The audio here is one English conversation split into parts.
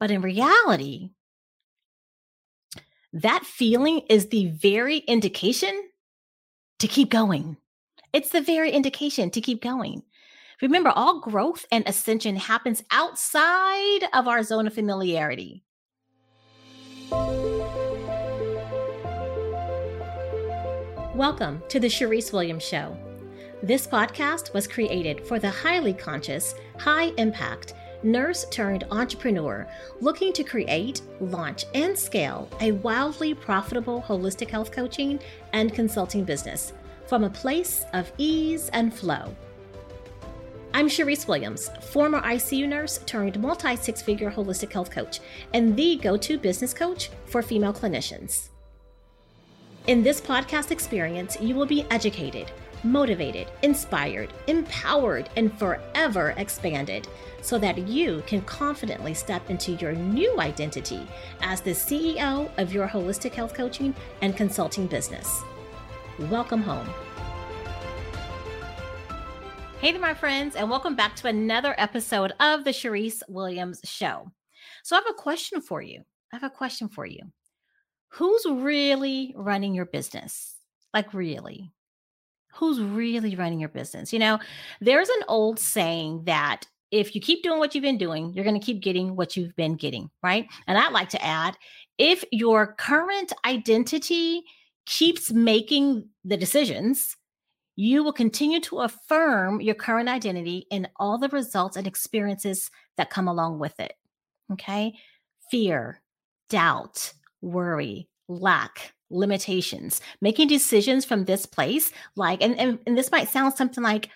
But in reality, that feeling is the very indication to keep going. It's the very indication to keep going. Remember, all growth and ascension happens outside of our zone of familiarity. Welcome to the Charyse Williams Show. This podcast was created for the highly conscious, high impact, nurse turned entrepreneur looking to create, launch, and scale a wildly profitable holistic health coaching and consulting business from a place of ease and flow. I'm Charyse Williams, former ICU nurse turned multi six figure holistic health coach and the go to business coach for female clinicians. In this podcast experience, you will be educated, motivated, inspired, empowered, and forever expanded so that you can confidently step into your new identity as the CEO of your holistic health coaching and consulting business. Welcome home. Hey there, my friends, and welcome back to another episode of the Charyse Williams Show. So, I have a question for you. I have a question for you. Who's really running your business? Like, really? Who's really running your business? You know, there's an old saying that if you keep doing what you've been doing, you're going to keep getting what you've been getting, right? And I'd like to add if your current identity keeps making the decisions, you will continue to affirm your current identity and all the results and experiences that come along with it. Okay. Fear, doubt, worry, lack, limitations, making decisions from this place, like, and, and, and this might sound something like,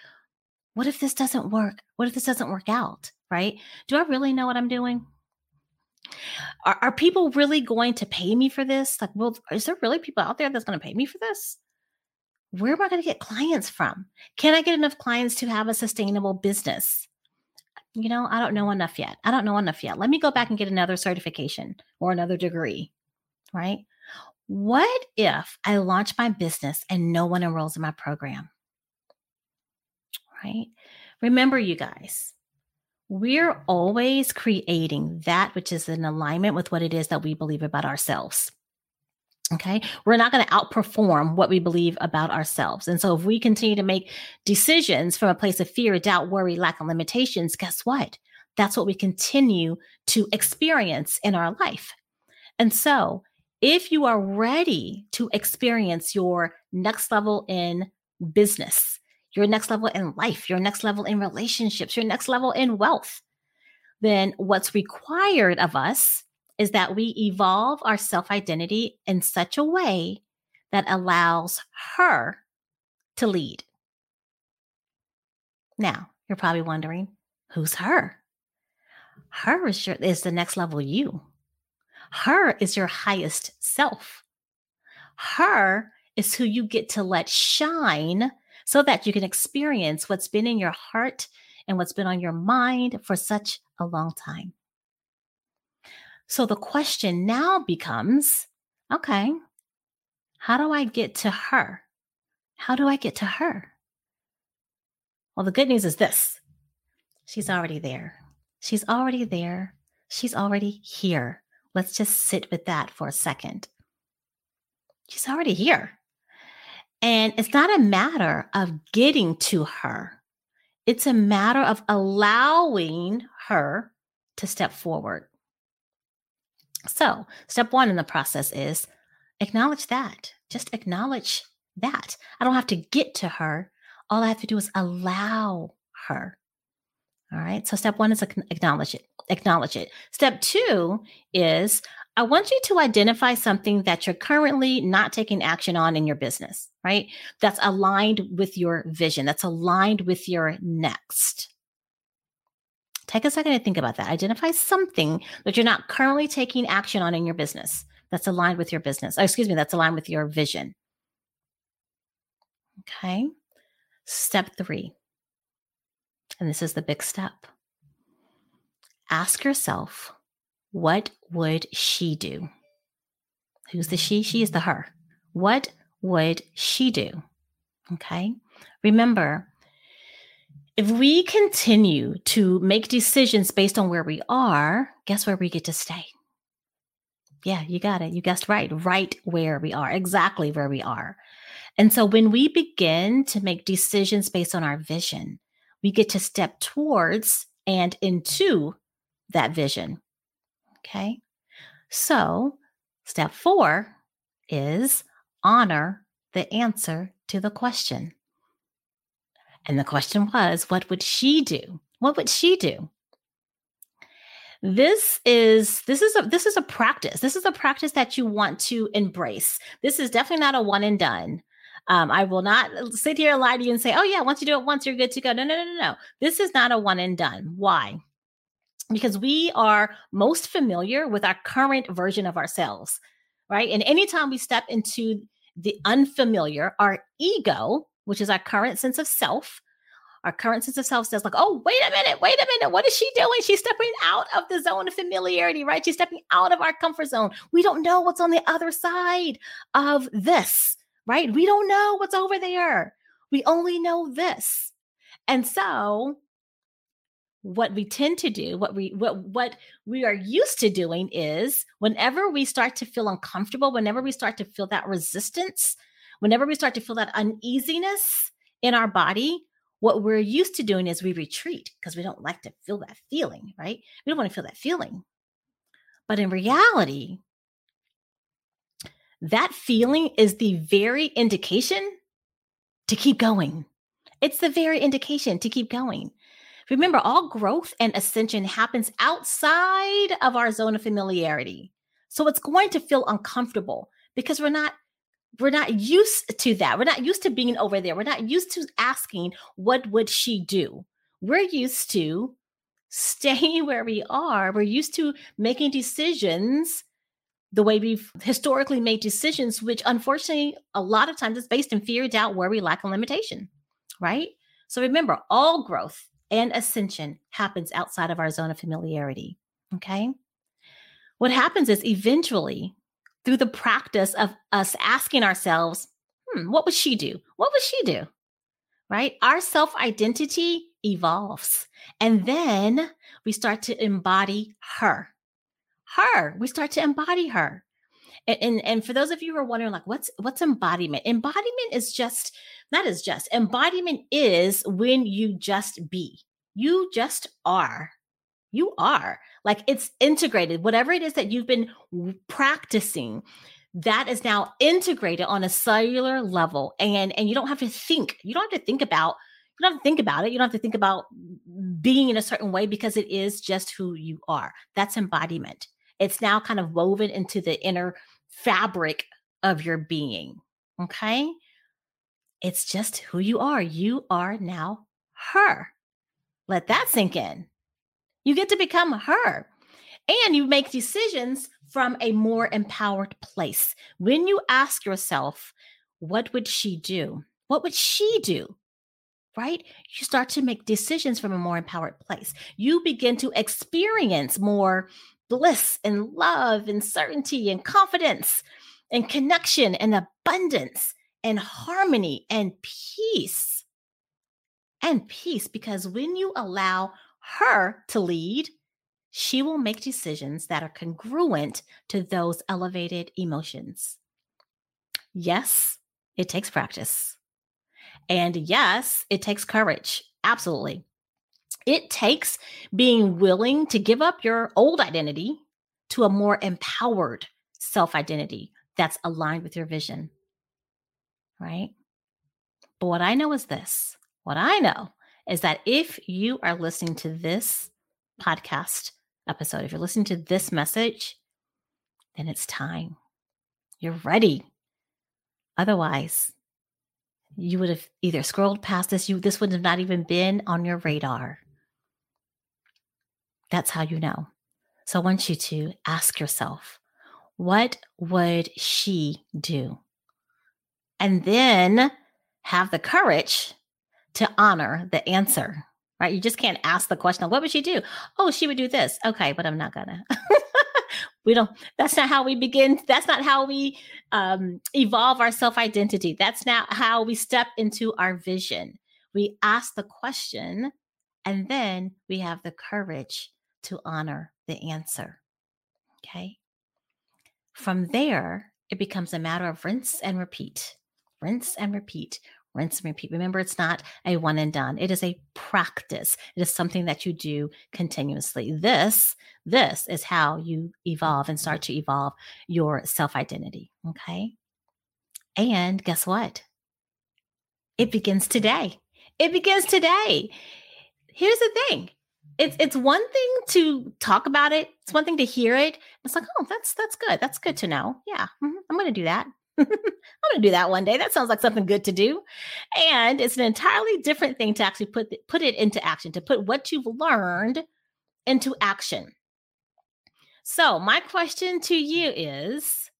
what if this doesn't work? What if this doesn't work out? Right? Do I really know what I'm doing? Are, are people really going to pay me for this? Like, well, is there really people out there that's going to pay me for this? Where am I going to get clients from? Can I get enough clients to have a sustainable business? You know, I don't know enough yet. I don't know enough yet. Let me go back and get another certification or another degree, right? What if I launch my business and no one enrolls in my program? right? Remember, you guys, we're always creating that which is in alignment with what it is that we believe about ourselves. Okay. We're not going to outperform what we believe about ourselves. And so if we continue to make decisions from a place of fear, doubt, worry, lack, and limitations, guess what? That's what we continue to experience in our life. And so if you are ready to experience your next level in business, your next level in life, your next level in relationships, your next level in wealth, then what's required of us is that we evolve our self identity in such a way that allows her to lead. Now, you're probably wondering who's her? Her is, your, is the next level you. Her is your highest self. Her is who you get to let shine so that you can experience what's been in your heart and what's been on your mind for such a long time. So the question now becomes okay, how do I get to her? How do I get to her? Well, the good news is this she's already there. She's already there. She's already here. Let's just sit with that for a second. She's already here. And it's not a matter of getting to her, it's a matter of allowing her to step forward. So, step one in the process is acknowledge that. Just acknowledge that. I don't have to get to her. All I have to do is allow her. All right. So, step one is acknowledge it. Acknowledge it. Step two is I want you to identify something that you're currently not taking action on in your business, right? That's aligned with your vision, that's aligned with your next. Take a second to think about that. Identify something that you're not currently taking action on in your business that's aligned with your business. Oh, excuse me, that's aligned with your vision. Okay. Step three. And this is the big step. Ask yourself, what would she do? Who's the she? She is the her. What would she do? Okay. Remember, If we continue to make decisions based on where we are, guess where we get to stay? Yeah, you got it. You guessed right. Right where we are, exactly where we are. And so when we begin to make decisions based on our vision, we get to step towards and into that vision. Okay. So step four is honor the answer to the question. And the question was, what would she do? What would she do? This is this is a this is a practice. This is a practice that you want to embrace. This is definitely not a one and done. Um, I will not sit here and lie to you and say, "Oh yeah, once you do it once, you're good to go." No, no, no, no, no. This is not a one and done. Why? Because we are most familiar with our current version of ourselves, right? And anytime we step into the unfamiliar, our ego which is our current sense of self. Our current sense of self says, like, oh, wait a minute, wait a minute. What is she doing? She's stepping out of the zone of familiarity, right? She's stepping out of our comfort zone. We don't know what's on the other side of this, right? We don't know what's over there. We only know this. And so what we tend to do what we what what we are used to doing is whenever we start to feel uncomfortable whenever we start to feel that resistance whenever we start to feel that uneasiness in our body, what we're used to doing is we retreat because we don't like to feel that feeling, right? We don't want to feel that feeling. But in reality, that feeling is the very indication to keep going. It's the very indication to keep going. Remember, all growth and ascension happens outside of our zone of familiarity. So it's going to feel uncomfortable because we're not we're not used to that. We're not used to being over there. We're not used to asking, what would she do? We're used to staying where we are. We're used to making decisions the way we've historically made decisions, which unfortunately, a lot of times is based in fear, doubt, worry, lack, and limitation, right? So remember, all growth and ascension happens outside of our zone of familiarity. Okay. What happens is eventually through the practice of us asking ourselves, hmm, what would she do? What would she do? Right? Our self identity evolves. And then we start to embody her. Her. We start to embody her. And, and, and for those of you who are wondering, like, what's what's embodiment? Embodiment is just that is just embodiment is when you just be. You just are. You are like it's integrated. Whatever it is that you've been practicing, that is now integrated on a cellular level. And and you don't have to think. You don't have to think about you don't have to think about it. You don't have to think about being in a certain way because it is just who you are. That's embodiment. It's now kind of woven into the inner fabric of your being. Okay. It's just who you are. You are now her. Let that sink in. You get to become her. And you make decisions from a more empowered place. When you ask yourself, what would she do? What would she do? Right? You start to make decisions from a more empowered place. You begin to experience more bliss and love and certainty and confidence and connection and abundance and harmony and peace. And peace, because when you allow her to lead, she will make decisions that are congruent to those elevated emotions. Yes, it takes practice. And yes, it takes courage. Absolutely. It takes being willing to give up your old identity to a more empowered self identity that's aligned with your vision. Right? But what I know is this what I know is that if you are listening to this podcast episode, if you're listening to this message, then it's time. You're ready. Otherwise, you would have either scrolled past this, you this would have not even been on your radar. That's how you know. So I want you to ask yourself, what would she do? And then have the courage to honor the answer, right? You just can't ask the question, what would she do? Oh, she would do this. Okay, but I'm not gonna. we don't, that's not how we begin. That's not how we um, evolve our self identity. That's not how we step into our vision. we ask the question, and then we have the courage to honor the answer. Okay. From there, it becomes a matter of rinse and repeat, rinse and repeat, rinse and repeat. Remember, it's not a one and done. It is a practice. It is something that you do continuously. This, this is how you evolve and start to evolve your self identity. Okay. And guess what? It begins today. It begins today. Here's the thing. It's it's one thing to talk about it. It's one thing to hear it. It's like, oh, that's that's good. That's good to know. Yeah, mm-hmm, I'm going to do that. I'm going to do that one day. That sounds like something good to do. And it's an entirely different thing to actually put put it into action, to put what you've learned into action. So, my question to you is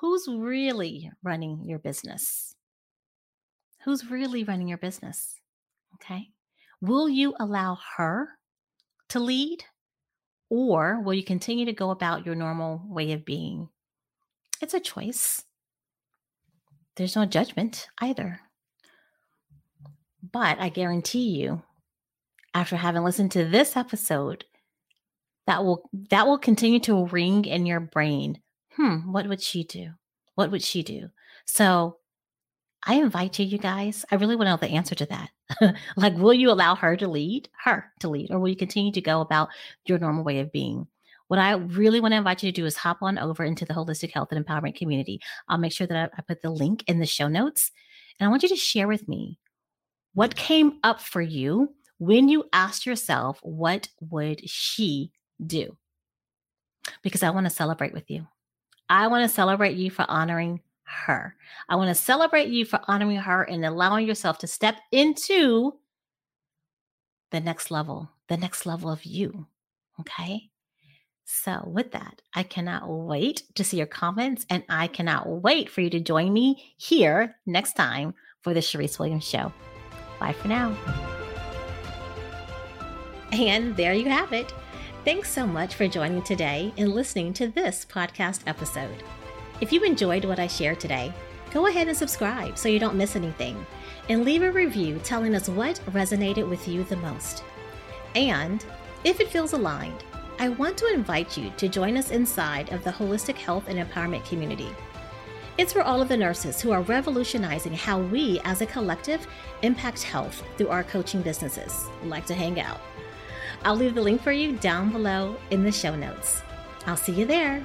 who's really running your business? Who's really running your business? Okay. Will you allow her to lead? Or will you continue to go about your normal way of being? It's a choice. There's no judgment either. But I guarantee you, after having listened to this episode, that will that will continue to ring in your brain. Hmm, what would she do? What would she do? So I invite you, you guys. I really want to know the answer to that. like, will you allow her to lead, her to lead, or will you continue to go about your normal way of being? What I really want to invite you to do is hop on over into the holistic health and empowerment community. I'll make sure that I, I put the link in the show notes. And I want you to share with me what came up for you when you asked yourself, what would she do? Because I want to celebrate with you. I want to celebrate you for honoring her. I want to celebrate you for honoring her and allowing yourself to step into the next level, the next level of you. Okay. So, with that, I cannot wait to see your comments and I cannot wait for you to join me here next time for the Charyse Williams Show. Bye for now. And there you have it. Thanks so much for joining today and listening to this podcast episode. If you enjoyed what I shared today, go ahead and subscribe so you don't miss anything, and leave a review telling us what resonated with you the most. And if it feels aligned, I want to invite you to join us inside of the Holistic Health and Empowerment community. It's for all of the nurses who are revolutionizing how we as a collective impact health through our coaching businesses. Like to hang out. I'll leave the link for you down below in the show notes. I'll see you there.